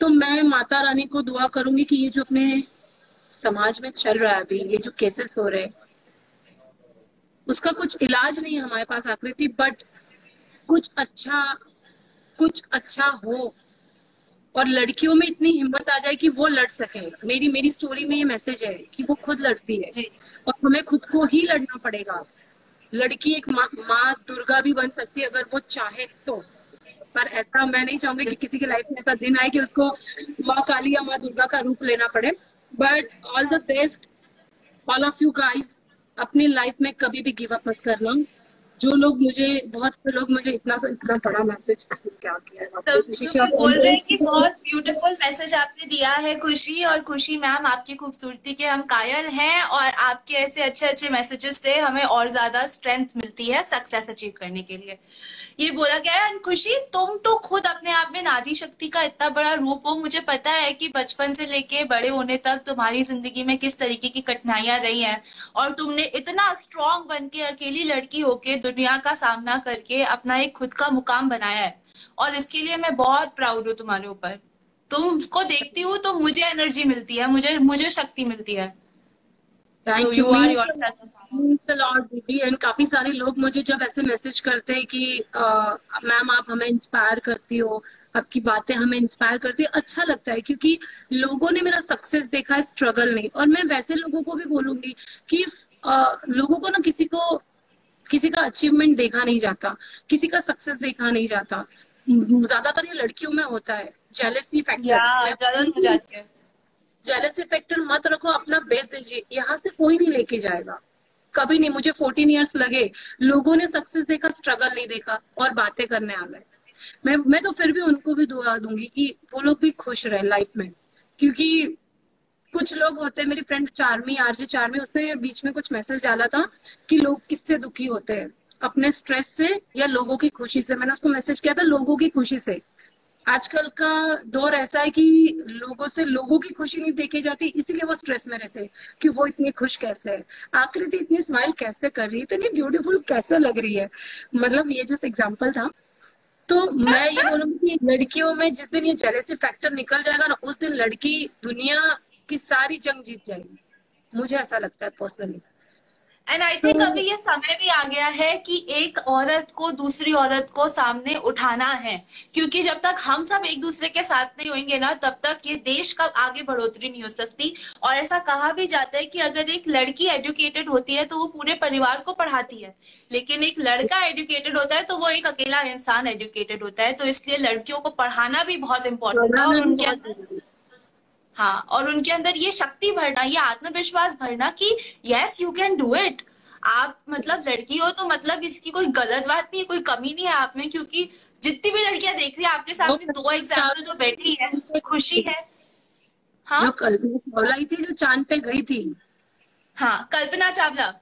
तो मैं माता रानी को दुआ करूँगी कि ये जो अपने समाज में चल रहा है अभी ये जो केसेस हो रहे हैं उसका कुछ इलाज नहीं है हमारे पास आकृति बट कुछ अच्छा कुछ अच्छा हो और लड़कियों में इतनी हिम्मत आ जाए कि वो लड़ सके। मेरी मेरी स्टोरी में ये मैसेज है कि वो खुद लड़ती है। और हमें खुद को ही लड़ना पड़ेगा। लड़की एक माँ मा दुर्गा भी बन सकती है अगर वो चाहे तो। पर ऐसा मैं नहीं चाहूँगी कि किसी की लाइफ में ऐसा दिन आए कि उसको माँ काली या माँ दुर्गा का रूप लेना पड़े। But all the best all of you guys अपनी लाइफ में कभी भी गिव अप मत करना। जो लोग मुझे बहुत से लोग मुझे इतना इतना बड़ा मैसेज क्या किया तो बोल रहे हैं कि बहुत ब्यूटीफुल मैसेज आपने दिया है खुशी और खुशी मैम आपकी खूबसूरती के हम कायल हैं और आपके ऐसे अच्छे अच्छे मैसेजेस से हमें और ज़्यादा स्ट्रेंथ मिलती है सक्सेस अचीव करने के लिए। ये बोला गया है खुशी तुम तो खुद अपने आप में नारी शक्ति का इतना बड़ा रूप हो। मुझे पता है कि बचपन से लेके बड़े होने तक तुम्हारी ज़िंदगी में किस तरीके की कठिनाइयाँ रही हैं और तुमने इतना स्ट्रांग बन के अकेली लड़की होके दुनिया का सामना करके अपना एक खुद का मुकाम बनाया है। और इसके लिए मैं बहुत प्राउड हूँ तुम्हारे ऊपर। तुमको देखती हूँ तो मुझे एनर्जी मिलती है मुझे मुझे शक्ति मिलती है। So you. are yourself. दीदी एंड काफ़ी सारे लोग मुझे जब ऐसे मैसेज करते हैं कि मैम आप हमें इंस्पायर करती हो आपकी बातें हमें इंस्पायर करती है अच्छा लगता है क्योंकि लोगों ने मेरा सक्सेस देखा है स्ट्रगल नहीं। और मैं वैसे लोगों को भी बोलूँगी कि आ, लोगों को ना किसी को किसी का अचीवमेंट देखा नहीं जाता किसी का सक्सेस देखा नहीं जाता। ज़्यादातर ये लड़कियों में होता है जेलेसी फैक्टर जेलेसी फैक्टर मत रखो अपना बेस दीजिए यहाँ से कोई नहीं लेके जाएगा। कभी नहीं, मुझे फोर्टीन ईयर्स लगे। लोगों ने सक्सेस देखा स्ट्रगल नहीं देखा और बातें करने आ गए। मैं मैं तो फिर भी उनको भी दुआ दूँगी कि वो लोग भी खुश रहे लाइफ में। क्योंकि कुछ लोग होते हैं, मेरी फ्रेंड चारमी, आरजे चारमी, उसने बीच में कुछ मैसेज डाला था कि लोग किससे दुखी होते हैं। अपने स्ट्रेस से या लोगों की खुशी से। मैंने उसको मैसेज किया था लोगों की खुशी से। आजकल का दौर ऐसा है कि लोगों से लोगों की खुशी नहीं देखी जाती, इसीलिए वो स्ट्रेस में रहते कि वो इतनी खुश कैसे है। आकृति इतनी स्माइल कैसे कर रही है? इतनी ब्यूटीफुल कैसे लग रही है? मतलब ये जैसे एग्ज़ाम्पल था। तो मैं ये बोलूँगी कि लड़कियों में जिस दिन ये जेलेसी फैक्टर निकल जाएगा ना, उस दिन लड़की दुनिया की सारी जंग जीत जाएगी। मुझे ऐसा लगता है पर्सनली एंड आई थिंक अभी ये समय भी आ गया है कि एक औरत को दूसरी औरत को सामने उठाना है। क्योंकि जब तक हम सब एक दूसरे के साथ नहीं होंगे ना तब तक ये देश का आगे बढ़ोतरी नहीं हो सकती। और ऐसा कहा भी जाता है कि अगर एक लड़की एडुकेटेड होती है तो वो पूरे परिवार को पढ़ाती है। लेकिन एक लड़का एडुकेटेड होता है तो वो एक अकेला इंसान एडुकेटेड होता है। तो इसलिए लड़कियों को पढ़ाना भी बहुत इम्पोर्टेंट है और उनके हाँ और उनके अंदर ये शक्ति भरना ये आत्मविश्वास भरना कि yes you can do it आप मतलब लड़की हो तो मतलब इसकी कोई गलत बात नहीं है कोई कमी नहीं है आप में क्योंकि जितनी भी लड़कियाँ देख रही है आपके सामने दो एग्ज़ाम्पल जो बैठी है खुशी है। हाँ? कल्पना थी जो चाँद पे गई थी। हाँ कल्पना चावला।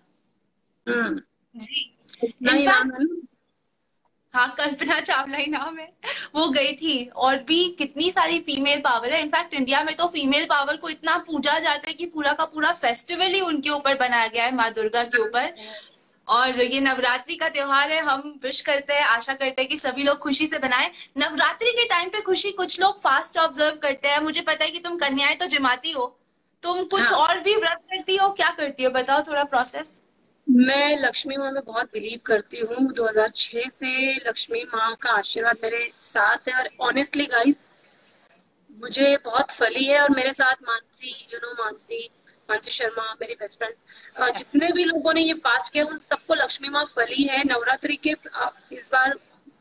हम्म। जी। हाँ कल्पना चावला ही नाम है। वो गई थी और भी कितनी सारी फीमेल पावर है। इनफैक्ट इंडिया में तो फीमेल पावर को इतना पूजा जाता है कि पूरा का पूरा फेस्टिवल ही उनके ऊपर बनाया गया है माँ दुर्गा के ऊपर। और ये नवरात्रि का त्योहार है हम विश करते हैं आशा करते हैं कि सभी लोग खुशी से बनाए नवरात्रि के टाइम पे खुशी कुछ लोग फास्ट ऑब्ज़र्व करते हैं। मुझे पता है कि तुम कन्याएँ तो जमाती हो। तुम कुछ हाँ. और भी व्रत करती हो क्या करती हो? बताओ थोड़ा प्रोसेस मैं लक्ष्मी माँ में बहुत बिलीव करती हूँ। 2006 से लक्ष्मी माँ का आशीर्वाद मेरे साथ है। और ऑनेस्टली गाइस मुझे बहुत फली है। और मेरे साथ मानसी यू नो मानसी मानसी शर्मा, मेरी बेस्ट फ्रेंड जितने भी लोगों ने ये फास्ट किया, उन सबको लक्ष्मी माँ फली है। नवरात्रि के इस बार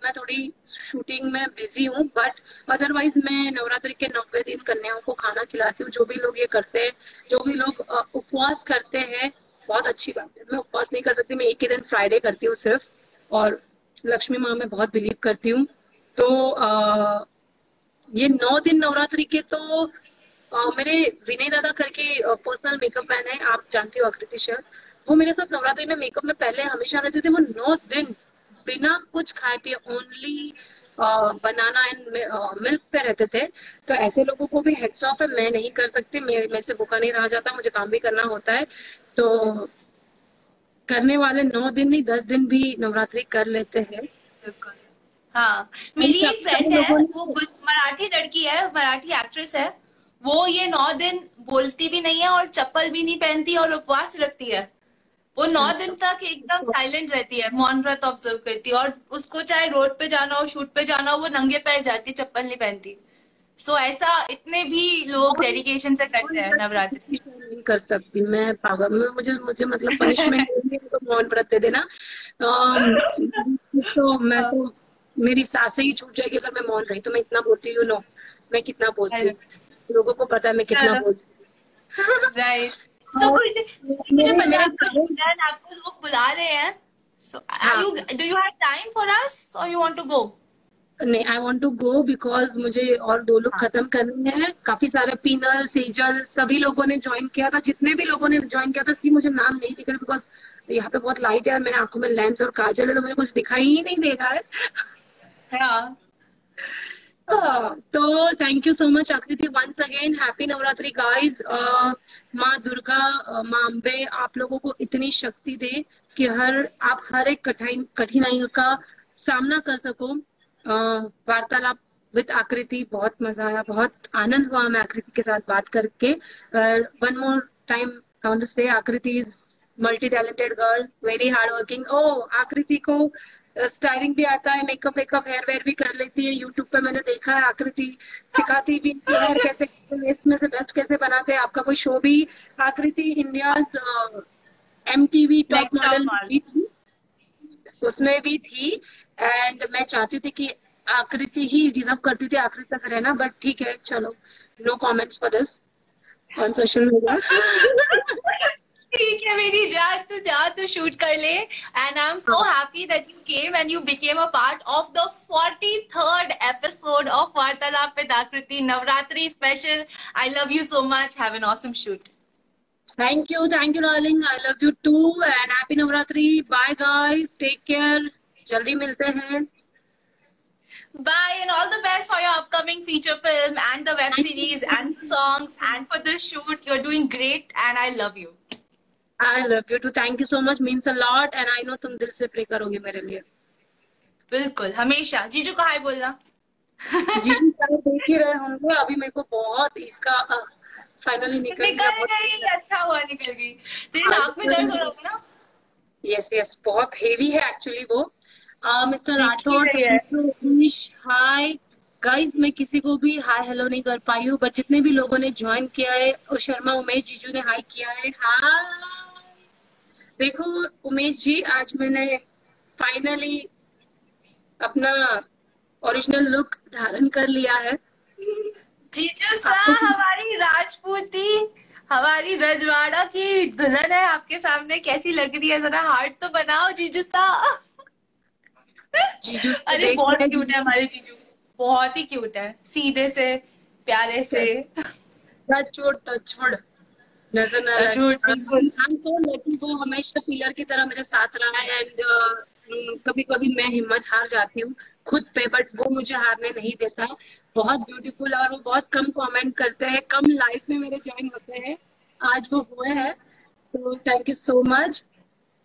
मैं थोड़ी शूटिंग में बिज़ी हूँ बट अदरवाइज़ मैं नवरात्रि के नब्बे दिन कन्याओं को खाना खिलाती हूँ। जो भी लोग ये करते हैं, जो भी लोग उपवास करते हैं बहुत अच्छी बात है। मैं उपवास नहीं कर सकती मैं एक ही दिन फ्राइडे करती हूँ सिर्फ़ और लक्ष्मी माँ में बहुत बिलीव करती हूँ। तो आ, ये नौ दिन नवरात्रि के तो आ, मेरे विनय दादा करके पर्सनल मेकअप मैन है आप जानती हो आकृति सर वो मेरे साथ नवरात्रि में मेकअप में पहले हमेशा रहते थे वो नौ दिन बिना कुछ खाए पिए ओनली बनाना एंड मिल्क पे रहते थे। तो ऐसे लोगों को भी हेड्स ऑफ़ है मैं नहीं कर सकती मैं से भूखा नहीं रहा जाता मुझे काम भी करना होता है। तो करने वाले नौ दिन नहीं दस दिन भी नवरात्रि कर लेते हैं। हाँ मेरी एक फ्रेंड है वो मराठी लड़की है मराठी एक्ट्रेस है। वो ये नौ दिन बोलती भी नहीं है और चप्पल भी नहीं पहनती और उपवास रखती है। वो नौ अच्छा। दिन तक एकदम साइलेंट रहती है मौन व्रत ऑब्ज़र्व करती है और उसको चाहे रोड पे जाना हो शूट पे जाना हो वो नंगे पैर जाती चप्पल नहीं पहनती। सो so, ऐसा इतने भी लोग डेडिकेशन से करते हैं नवरात्रि। नहीं कर सकती मैं पागल मुझे मुझे मतलब पनिशमेंट तो मौन व्रत दे देना। तो मैं तो मेरी साँसें ही छूट जाएगी अगर मैं मौन रही तो मैं इतना बोलती हूँ नो मैं कितना बोलती हूँ। लोगों को पता है मैं कितना बोलती हूँ। राइट सो मुझे पता आपको लोग बुला रहे हैं। So you do you have time for us और यू वांट टू गो नहीं I want to go because मुझे और दो लोग हाँ. खत्म करने हैं। काफ़ी सारे पीनल सेजल सभी लोगों ने ज्वाइन किया था। जितने भी लोगों ने ज्वाइन किया था सी मुझे नाम नहीं दिख रहा बिकॉज़ यहाँ पे बहुत लाइट है और मेरे आँखों में लेंस और काजल है तो मुझे कुछ दिखाई ही नहीं दे रहा है। हाँ। तो thank you so much Aakriti once again happy Navratri guys माँ दुर्गा माँ अम्बे आप लोगों को इतनी शक्ति दे कि हर आप हर एक कठिन कठिनाइयों का सामना कर सको। वार्तालाप विद आकृति बहुत मज़ा आया बहुत आनंद हुआ मैं आकृति के साथ बात करके। वन मोर टाइम से Aakriti is multi talented girl very hard working oh Aakriti को स्टाइलिंग भी आता है मेकअप वेकअप हेयर वेयर भी कर लेती है। यूट्यूब पे मैंने देखा है आकृति सिखाती भी हेयर कैसे इसमें से बेस्ट कैसे बनाते हैं आपका कोई शो भी? Aakriti India MTV top model उसमें भी थी। एंड मैं चाहती थी कि आकृति ही डिजर्व करती थी, आकृति तक रहना बट ठीक है, चलो। No comments for this on social media ठीक है, मेरी जा, तू जा, तू शूट कर ले। And I am so happy that you came and you became a part of the forty third episode of Vartalaap with Aakriti Navratri special I love you so much have an awesome shoot thank you thank you darling I love you too and happy Navratri bye guys take care जल्दी मिलते हैं. Bye and all the best for your upcoming feature film and the web series and songs and for the shoot. You're doing great and I love you. I love you too thank you so much means a lot and I know तुम दिल से pray करोगे मेरे लिए. बिल्कुल. हमेशा. जीजू को हाय बोलना? जीजू देख ही रहे होंगे. अभी मेरे को बहुत इसका फाइनली निकल निकल गई अच्छा। हुआ निकल गई। तेरे नाक में दर्द हो रहा होगा ना? यस यस बहुत हेवी है एक्चुअली वो। मिस्टर राठौर हाय गाइस मैं किसी को भी हाय हेलो नहीं कर पाई हूँ बट जितने भी लोगों ने ज्वाइन किया है शर्मा उमेश जीजू ने हाय किया है। हाँ देखो उमेश जी आज मैंने फाइनली अपना ओरिजिनल लुक धारण कर लिया है। जीजू सा हमारी राजपूती हमारी रजवाड़ा की दुल्हन है आपके सामने कैसी लग रही है? जरा हार्ट तो बनाओ जीजू सा जीजू अरे बहुत क्यूट है हमारे जीजू। बहुत ही क्यूट है सीधे से प्यारे से। हमेशा पिलर की तरह मेरे साथ रहा है एंड कभी कभी मैं हिम्मत हार जाती हूँ। खुद पे बट वो मुझे हारने नहीं देता। बहुत ब्यूटीफुल और वो बहुत कम कमेंट करते हैं। कम लाइफ में मेरे ज्वाइन होते हैं। आज वो हुए हैं। तो thank you so much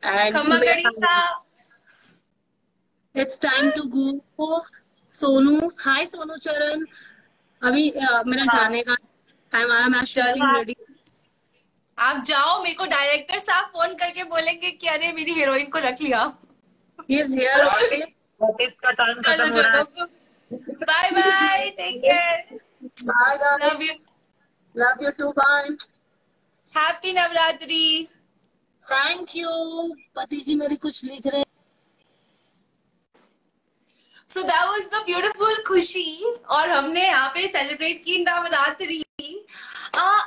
and it's time to go Sonu. Hi Sonu Charan. अभी uh, मेरा हाँ. जाने का टाइम आया मैं शूटिंग रेडी आप जाओ। मेरे को डायरेक्टर साहब फ़ोन करके बोलेंगे कि अरे मेरी हीरोइन को रख लिया। He's here only. का टाइम खत्म हो रहा है। Bye bye take care bye love you love you too bye happy Navratri thank you पति जी मेरी कुछ लिख रहे so that was the beautiful Khushi और हमने यहाँ पे सेलिब्रेट की नवरात्रि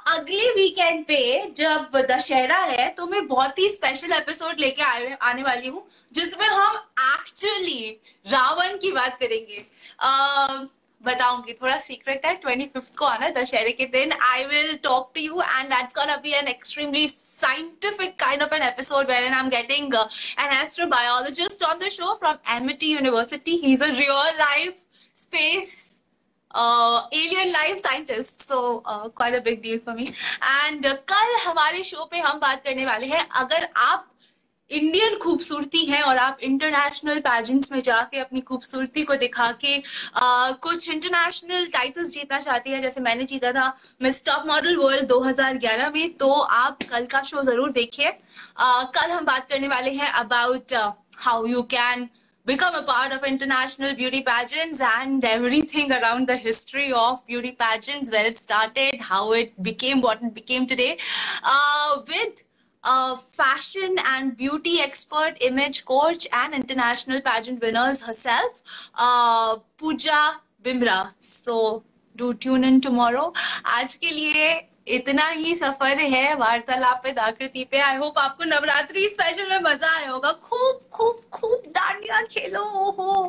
अगले वीकेंड पे जब दशहरा है तो मैं बहुत ही स्पेशल एपिसोड लेके आने वाली हूँ जिसमें हम एक्चुअली रावण की बात करेंगे। uh, बताऊँगी, थोड़ा सीक्रेट है ट्वेंटी फिफ्थ को आना दशहरे के दिन। I will talk to you and that's gonna be an extremely scientific kind of an episode where an I getting an astrobiologist on the show from M university he is a real life space alien life scientist so quite a big deal for me and कल हमारे show पे हम बात करने वाले हैं। अगर आप इंडियन खूबसूरती है और आप इंटरनेशनल पैजेंट्स में जाके अपनी खूबसूरती को दिखा के आ, कुछ इंटरनेशनल टाइटल्स जीतना चाहती है। जैसे मैंने जीता था मिस टॉप मॉडल वर्ल्ड 2011 में तो आप कल का शो ज़रूर देखिए। कल हम बात करने वाले हैं about how you can become a part of international beauty pageant and everything around the history of beauty pageant where it started how it became what it became today with a fashion and beauty expert, image coach, and international pageant winners herself, uh, Pooja Bimra. So do tune in tomorrow. आज के लिए इतना ही सफ़र है वार्तालाप पे आकृति पे I hope आपको नवरात्रि स्पेशल में मज़ा आया होगा खूब खूब खूब डांडिया खेलो हो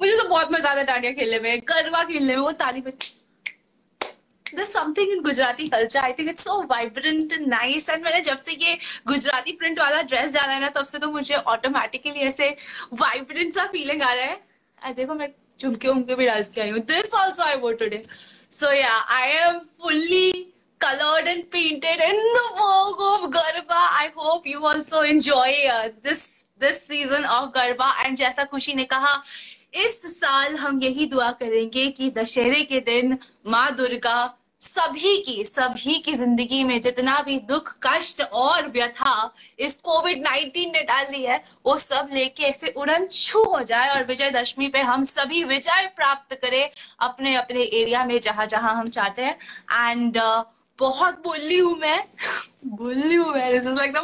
मुझे तो बहुत मज़ा आता है डांडिया खेलने में गरबा खेलने में वो ताली बज There's something in Gujarati culture. I think it's so vibrant and nice. And मैंने जब से ये गुजराती प्रिंट वाला ड्रेस डाला है ना तब से तो मुझे ऑटोमेटिकली ऐसे वाइब्रेंट सा फीलिंग आ रहा है देखो मैं चुमके उमके भी डाल के आई हूँ this also I vote today so yeah I am fully colored and painted in the world of Garba. I hope you also enjoy uh, this this season of Garba. And जैसा खुशी ने कहा इस साल हम यही दुआ करेंगे कि दशहरे के दिन माँ दुर्गा सभी की सभी की ज़िंदगी में जितना भी दुख कष्ट और व्यथा इस कोविड 19 ने डाल है वो सब लेके ऐसे उड़न छू हो जाए और विजयदशमी पे हम सभी विजय प्राप्त करें अपने अपने एरिया में जहाँ जहाँ हम चाहते हैं। एंड uh, बहुत बोली हूँ मैं बोली हूँ मैं this is like the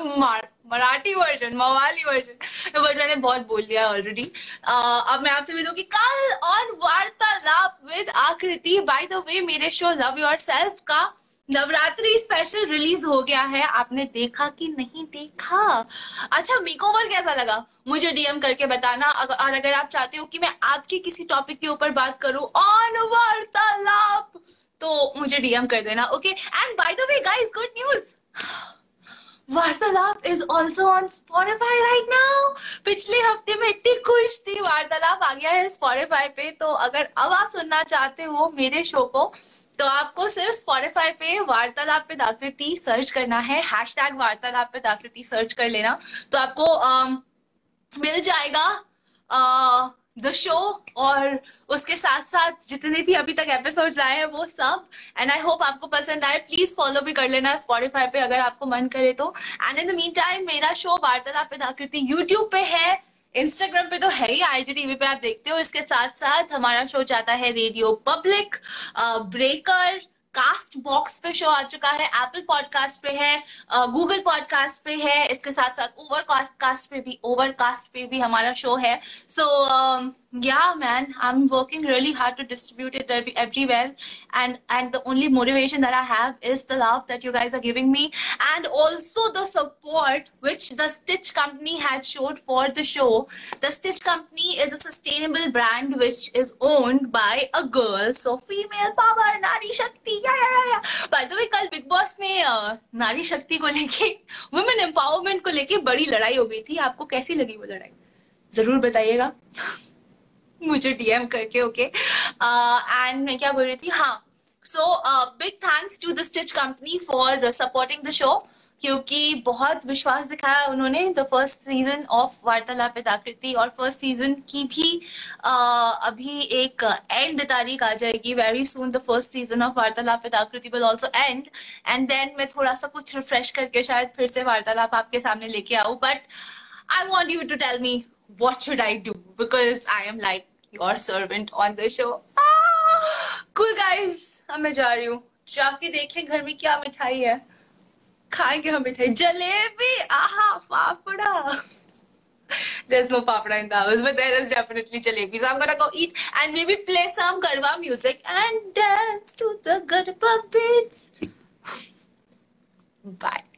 Marathi version मवाली वर्जन बट मैंने बहुत बोल लिया ऑलरेडी uh, अब मैं आपसे मिलूँ कि कल ऑन वार्तालाप विद आकृति. बाय द वे मेरे शो लव योर सेल्फ का नवरात्रि स्पेशल रिलीज़ हो गया है. आपने देखा कि नहीं देखा? अच्छा मेकओवर कैसा लगा? मुझे डीएम करके बताना और अगर आप चाहते हो कि मैं आपके किसी टॉपिक के ऊपर बात करूँ ऑन वार्तालाप तो मुझे डीएम कर देना okay and by the way guys good news Vartalaap is also on Spotify right now पिछले हफ़्ते में इतनी खुश थी वार्तालाप आ गया है स्पॉटिफाई पे। तो अगर अब आप सुनना चाहते हो मेरे शो को तो आपको सिर्फ़ स्पॉटिफाई पे वार्तालाप पे दाकृति सर्च करना है। हैश टैग वार्तालाप पे दाकृति सर्च कर लेना। तो आपको uh, मिल जाएगा uh, द शो और उसके साथ साथ जितने भी अभी तक एपिसोड्स आए हैं, वो सब। एंड आई होप आपको पसंद आए। प्लीज़ फॉलो भी कर लेना स्पॉटिफाई पे अगर आपको मन करे तो। And in the mean time मेरा शो वार्तालाप पे आकृति यूट्यूब पे है। इंस्टाग्राम पे तो है ही आई टीवी पे आप देखते हो। इसके साथ साथ हमारा शो जाता है radio public breaker cast box पे शो आ चुका है एप्पल पॉडकास्ट पे है गूगल पॉडकास्ट पे है, इसके साथ साथ ओवर कास्ट पे भी ओवर कास्ट पे भी हमारा शो है। So yeah man I am working really hard to distribute it everywhere and and the only motivation that I have is the love that you guys are giving me and also the support which the stitch company had showed for the show the stitch company is a sustainable brand which is owned by a girl so female power nari shakti yeah या या bye the वे कल big boss में नारी शक्ति को लेके women empowerment को लेके बड़ी लड़ाई हो गई थी। आपको कैसी लगी वो लड़ाई? ज़रूर बताइएगा। मुझे डीएम करके ओके एंड मैं क्या बोल रही थी? हाँ। So big thanks to the stitch company for supporting the show क्योंकि बहुत विश्वास दिखाया उन्होंने the first season of Vartalap आकृति और फ़र्स्ट सीज़न की भी uh, अभी एक एंड तारीख आ जाएगी very soon the first season of Vartalap Aakriti will also end and then मैं थोड़ा सा कुछ रिफ्रेश करके शायद फिर से वार्तालाप आपके सामने लेके आऊँ but I want you to tell me what should I do because I am like your servant on the show Ah, guys अब मैं जा रही हूँ। जाके देखें घर में क्या मिठाई है। खाएँगे हम मिठाई जलेबी आहा fafda There's no papda in the house, but there is definitely jalebi. So I'm gonna go eat and maybe play some garba music and dance to the garba beats. Bye.